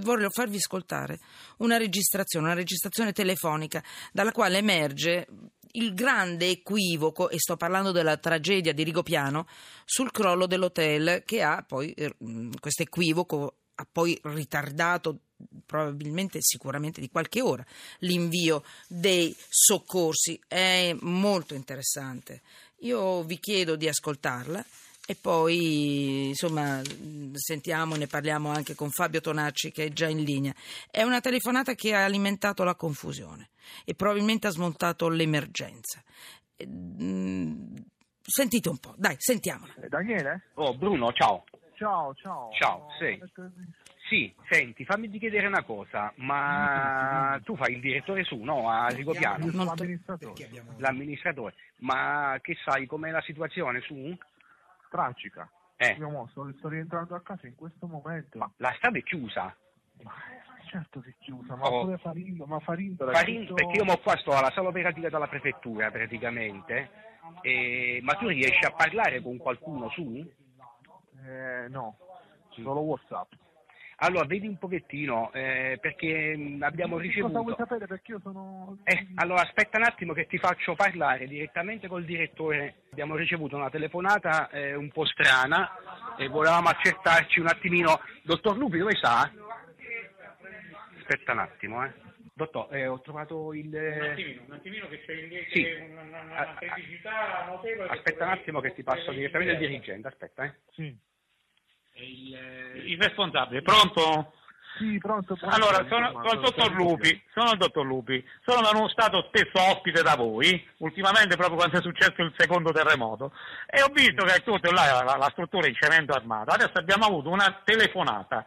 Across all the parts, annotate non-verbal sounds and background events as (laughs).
voglio farvi ascoltare una registrazione, una registrazione telefonica dalla quale emerge il grande equivoco, e sto parlando della tragedia di Rigopiano, sul crollo dell'hotel che ha poi, eh, questo equivoco ha poi ritardato probabilmente sicuramente di qualche ora l'invio dei soccorsi. È molto interessante. Io vi chiedo di ascoltarla e poi insomma sentiamo ne parliamo anche con Fabio Tonacci che è già in linea è una telefonata che ha alimentato la confusione e probabilmente ha smontato l'emergenza mm, sentite un po' dai sentiamola Eh, Daniele? Oh Bruno, ciao. Ciao, ciao. Ciao, sì. Sì, senti, fammi chiedere una cosa, ma tu fai il direttore su, no? A Rigopiano, l'amministratore. l'amministratore. Ma che sai com'è la situazione su? Tragica. Eh, Io mo sto, sto rientrando a casa in questo momento. ma la strada è chiusa. Ma, eh, certo che è chiusa, ma Oh. pure Farindo, ma Farindo, chiuso- perché io mo qua sto alla sala operativa della prefettura praticamente. E- ma tu riesci a parlare con qualcuno su? Eh, no, solo Whatsapp. Allora, vedi un pochettino, eh, perché mh, abbiamo Cosa ricevuto... vuoi sapere? Perché io sono... Eh, allora aspetta un attimo che ti faccio parlare direttamente col direttore. Abbiamo ricevuto una telefonata eh, un po' strana e volevamo accertarci un attimino. Dottor Lupi, dove sta? Aspetta un attimo, eh. Dottor, eh, ho trovato il... Un attimino, un attimino che c'è invece Sì. una, una, Ah, una criticità notevole. Aspetta un attimo che ti passo direttamente il dirigente, aspetta, eh. Sì. Il, il responsabile, pronto? Sì, pronto. Allora, sono, sono il dottor Lupi, sono il dottor Lupi, sono stato spesso ospite da voi, ultimamente proprio quando è successo il secondo terremoto, e ho visto che tutto là, la, la struttura in cemento armato. Adesso abbiamo avuto una telefonata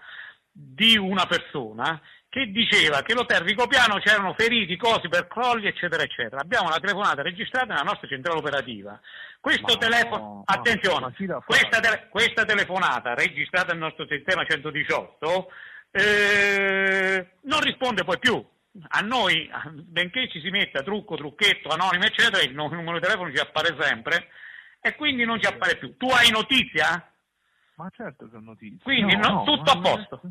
di una persona che diceva che l'hotel Ricopiano c'erano feriti, cosi per crolli, eccetera, eccetera. Abbiamo una telefonata registrata nella nostra centrale operativa. Questo Ma telefono, no, attenzione, questa, tele- questa telefonata registrata nel nostro sistema 118 eh, non risponde poi più. A noi, benché ci si metta trucco, trucchetto, anonimo, eccetera, il nu- numero di telefono ci appare sempre e quindi non ci appare più. Tu hai notizia? Ma certo che ho notizie. Quindi no, tutto a posto.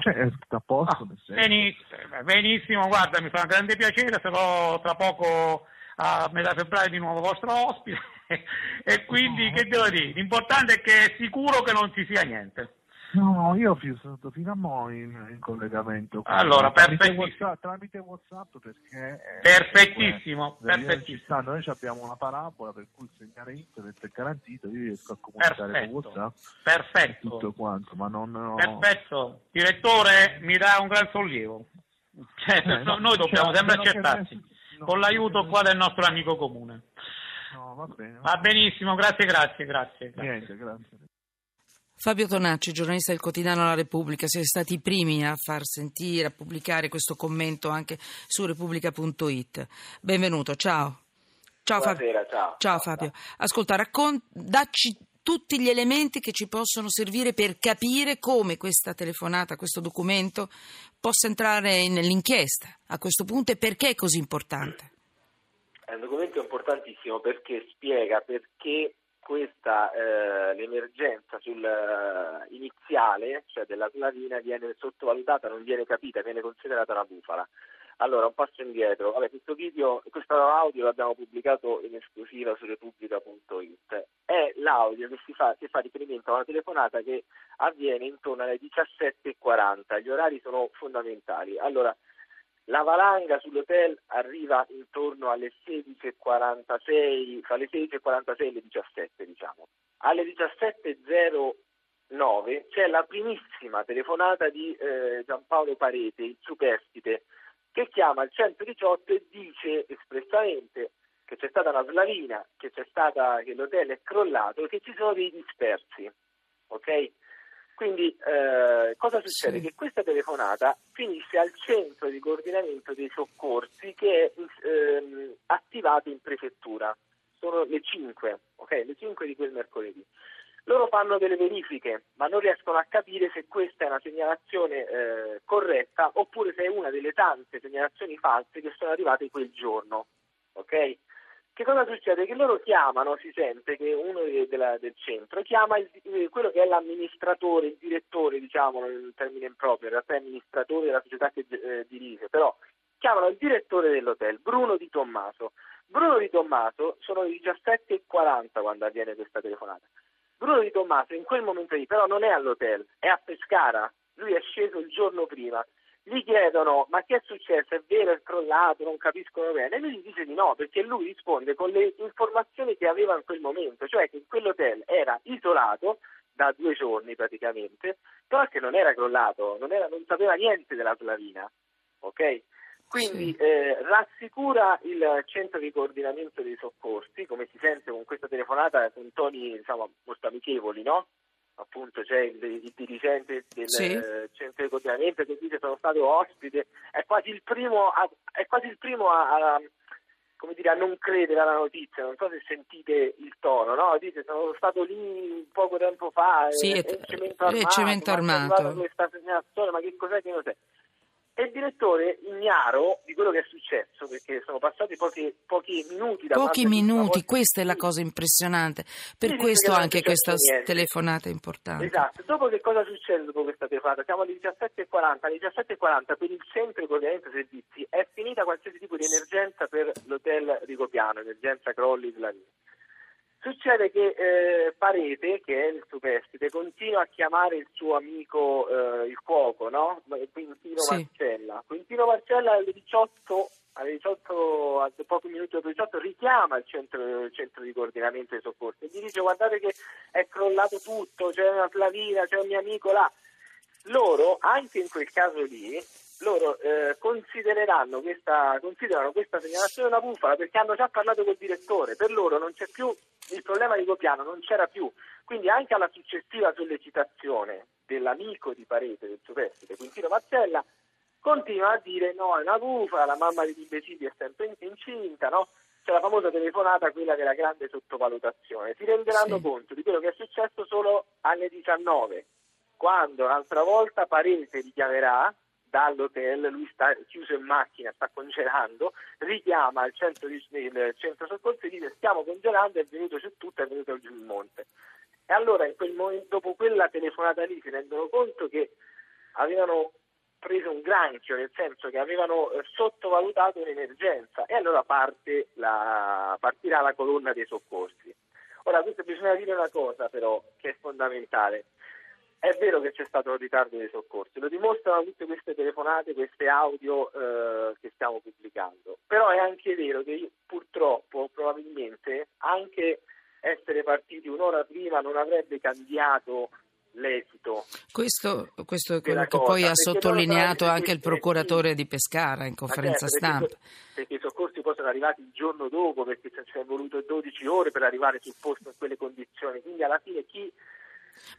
Cioè, tutto a posto, Ah, benissimo, benissimo, guarda, mi fa un grande piacere, sarò tra poco a metà febbraio di nuovo vostro ospite (laughs) e quindi No. che devo dire? L'importante è che è sicuro che non ci sia niente. No, io sono stato fino a mo' in, in collegamento. con- Allora, tramite perfettissimo. WhatsApp, tramite WhatsApp perché... eh, Perfettissimo, comunque, perfettissimo. sta, noi abbiamo una parabola per cui il segnale internet è garantito, io riesco a comunicare con Perfetto, WhatsApp e perfetto, tutto quanto, ma non... no- perfetto. Direttore, mi dà un gran sollievo. Cioè, Eh, no- no, noi dobbiamo cioè, sempre accettarci, no, con l'aiuto qua del nostro amico comune. No, va bene. Va benissimo, grazie, grazie, grazie. grazie. Niente, grazie. Fabio Tonacci, giornalista del quotidiano La Repubblica, siete stati i primi a far sentire, a pubblicare questo commento anche su repubblica.it. Benvenuto, ciao. Ciao Fabio. Buonasera, ciao. Ciao Fabio. Ascolta, raccon- dacci tutti gli elementi che ci possono servire per capire come questa telefonata, questo documento possa entrare nell'inchiesta a questo punto e perché è così importante. È un documento importantissimo perché spiega perché questa eh, l'emergenza sul, eh, iniziale, cioè della slavina, viene sottovalutata, non viene capita, viene considerata una bufala. Allora, un passo indietro. Vabbè, questo video, questo audio l'abbiamo pubblicato in esclusiva su repubblica.it. È l'audio che fa, che fa riferimento a una telefonata che avviene intorno alle 17.40. Gli orari sono fondamentali. Allora, la valanga sull'hotel arriva intorno alle 16.46, fra le 16.46 e le 17 diciamo. Alle 17.09 c'è la primissima telefonata di eh, Giampaolo Parete, il superstite, che chiama il 118 e dice espressamente che c'è stata una slavina, che, stata, che l'hotel è crollato e che ci sono dei dispersi. Ok? Quindi eh, cosa succede? Sì. Che questa telefonata finisce al centro di coordinamento dei soccorsi che è ehm, attivato in prefettura. Sono le 5, ok? Le 5 di quel mercoledì. Loro fanno delle verifiche, ma non riescono a capire se questa è una segnalazione eh, corretta oppure se è una delle tante segnalazioni false che sono arrivate quel giorno. Ok? Che cosa succede? Che loro chiamano, si sente che uno de- della- del centro chiama il- eh, quello che è l'amministratore, il direttore, diciamo, in termine improprio, in realtà è amministratore della società che eh, dirige, però chiamano il direttore dell'hotel, Bruno Di Tommaso. Bruno Di Tommaso sono le 17.40 quando avviene questa telefonata. Bruno Di Tommaso in quel momento lì però non è all'hotel, è a Pescara. Lui è sceso il giorno prima. Gli chiedono ma che è successo? È vero, è crollato, non capiscono bene. E lui gli dice di no, perché lui risponde con le informazioni che aveva in quel momento, cioè che quell'hotel era isolato da due giorni praticamente, però che non era crollato, non, era- non sapeva niente della slavina. Ok? Quindi eh, rassicura il centro di coordinamento dei soccorsi, come si sente con questa telefonata con toni diciamo, molto amichevoli, no? Appunto c'è il, il dirigente del Sì. eh, centro di coordinamento che dice sono stato ospite, è quasi il primo a, è quasi il primo a, a- come dire, a non credere alla notizia, non so se sentite il tono, no? Dice sono stato lì poco tempo fa, Sì, e, è- cemento è armato, cemento ma è armato. arrivata questa segnalazione, ma che cos'è che cos'è? E il direttore ignaro di quello che è successo, perché sono passati pochi, pochi minuti da Pochi minuti, questa è la cosa impressionante. Per Sì, questo anche questa niente. telefonata è importante. Esatto, dopo che cosa succede dopo questa telefonata? Siamo alle 17.40, alle 17.40 per il centro di coordinamento servizi è finita qualsiasi tipo di emergenza per l'hotel Rigopiano, emergenza crolli Slavini. Succede che eh, Parete, che è il superstite, continua a chiamare il suo amico eh, il cuoco, no? Quintino Sì. Marcella. Quintino Marcella alle 18, alle 18, a pochi minuti dopo le 18, richiama il centro, il centro di coordinamento dei soccorsi e gli dice guardate che è crollato tutto, c'è una Flavina, c'è un mio amico là. Loro, anche in quel caso lì, loro eh, considereranno questa, considerano questa segnalazione una bufala perché hanno già parlato col direttore, per loro non c'è più il problema di Copiano, non c'era più. Quindi anche alla successiva sollecitazione dell'amico di Parete, del superstite, Quintino Marcella, continua a dire no, è una bufala, la mamma di Imbecidi è sempre in- incinta, no? C'è la famosa telefonata, quella della grande sottovalutazione. Si renderanno Sì. conto di quello che è successo solo alle 19, quando un'altra volta Parete richiamerà dall'hotel, lui sta chiuso in macchina, sta congelando, richiama il centro, di, il centro soccorso e dice stiamo congelando, è venuto su tutto, è venuto giù il monte. E allora in quel momento, dopo quella telefonata lì si rendono conto che avevano preso un granchio, nel senso che avevano eh, sottovalutato un'emergenza e allora parte la- partirà la colonna dei soccorsi. Ora, questo bisogna dire una cosa però che è fondamentale. È vero che c'è stato un ritardo dei soccorsi, lo dimostrano tutte queste telefonate, queste audio eh, che stiamo pubblicando. Però è anche vero che purtroppo, probabilmente, anche essere partiti un'ora prima non avrebbe cambiato l'esito. Questo, questo è quello che cosa, poi ha sottolineato anche il procuratore di Pescara in Ma conferenza certo, stampa. Perché, perché i soccorsi poi sono arrivati il giorno dopo, perché ci è voluto 12 ore per arrivare sul posto in quelle condizioni. Quindi alla fine chi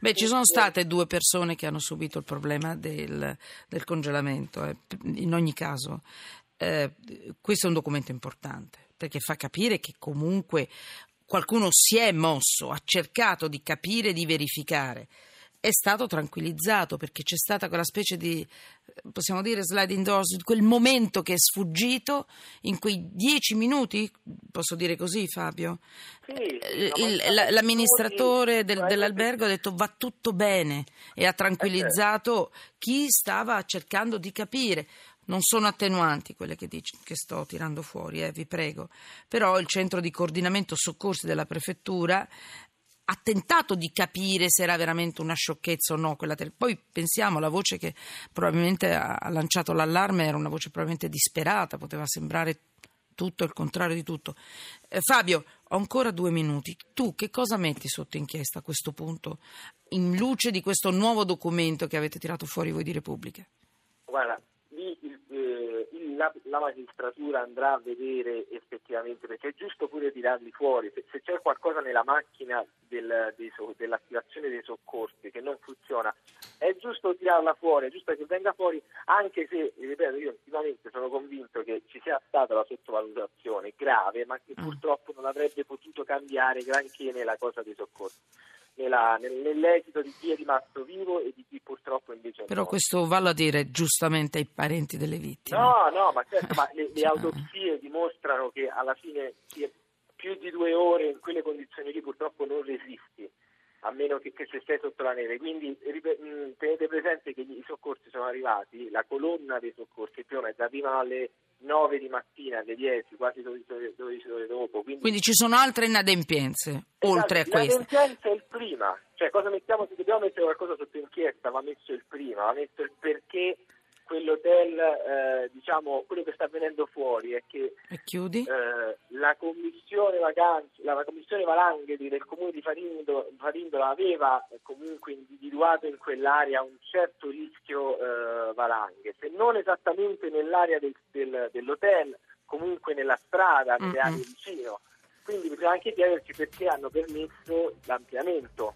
Beh, ci sono state due persone che hanno subito il problema del, del congelamento. eh. In ogni caso, eh, questo è un documento importante perché fa capire che comunque qualcuno si è mosso, ha cercato di capire, di verificare. È stato tranquillizzato perché c'è stata quella specie di, possiamo dire, sliding doors, quel momento che è sfuggito in quei dieci minuti, posso dire così Fabio? Sì, Eh, il- l'amministratore del- dell'albergo ha detto va tutto bene e ha tranquillizzato chi stava cercando di capire. Non sono attenuanti quelle che, dic- che sto tirando fuori, eh, vi prego. Però il centro di coordinamento soccorsi della prefettura ha tentato di capire se era veramente una sciocchezza o no quella tele- Poi pensiamo, la voce che probabilmente ha lanciato l'allarme era una voce probabilmente disperata, poteva sembrare tutto il contrario di tutto. Eh, Fabio, ho ancora due minuti. Tu che cosa metti sotto inchiesta a questo punto, in luce di questo nuovo documento che avete tirato fuori voi di Repubblica? Guarda, la, la magistratura andrà a vedere effettivamente, perché è giusto pure tirarli fuori, se, se c'è qualcosa nella macchina del- dei dell'attivazione dei soccorsi che non funziona, è giusto tirarla fuori, è giusto che venga fuori, anche se, ripeto, io ultimamente sono convinto che ci sia stata la sottovalutazione grave, ma che Ah. purtroppo non avrebbe potuto cambiare granché nella cosa dei soccorsi. Nella- nel- nell'esito di chi è rimasto vivo e di chi purtroppo invece è Però morto. questo vallo a dire giustamente ai parenti delle vittime. No, no, ma certo, ma le, le Cioè, autopsie dimostrano che alla fine è, più di due ore in quelle condizioni lì purtroppo non resisti a meno che, che se sei sotto la neve. Quindi mh, tenete presente che i soccorsi sono arrivati, la colonna dei soccorsi più o meno arrivano alle 9 di mattina, alle 10, quasi 12, 12 ore dopo. Quindi, quindi, ci sono altre inadempienze esatto, oltre a queste. L'inadempienza è il prima, cioè cosa mettiamo, se dobbiamo mettere qualcosa sotto inchiesta, va messo il prima, va messo il perché quell'hotel, eh, diciamo, quello che sta venendo fuori è che eh, la commissione vacanze, la, la commissione Valangheri del comune di Farindo, Farindola aveva comunque individuato in quell'area un certo rischio eh, valanghe, se non esattamente nell'area del, del, dell'hotel, comunque nella strada, nelle mm-hmm. aree vicino. Quindi bisogna anche chiederci perché hanno permesso l'ampliamento.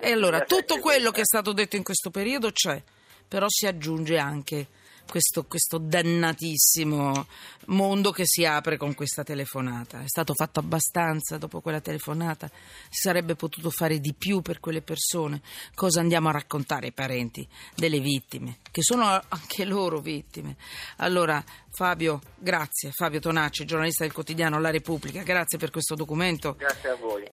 E allora, tutto quello che è stato detto in questo periodo c'è però si aggiunge anche questo, questo, dannatissimo mondo che si apre con questa telefonata. È stato fatto abbastanza dopo quella telefonata? Si sarebbe potuto fare di più per quelle persone? Cosa andiamo a raccontare ai parenti delle vittime, che sono anche loro vittime? Allora, Fabio, grazie. Fabio Tonacci, giornalista del quotidiano La Repubblica, grazie per questo documento. Grazie a voi.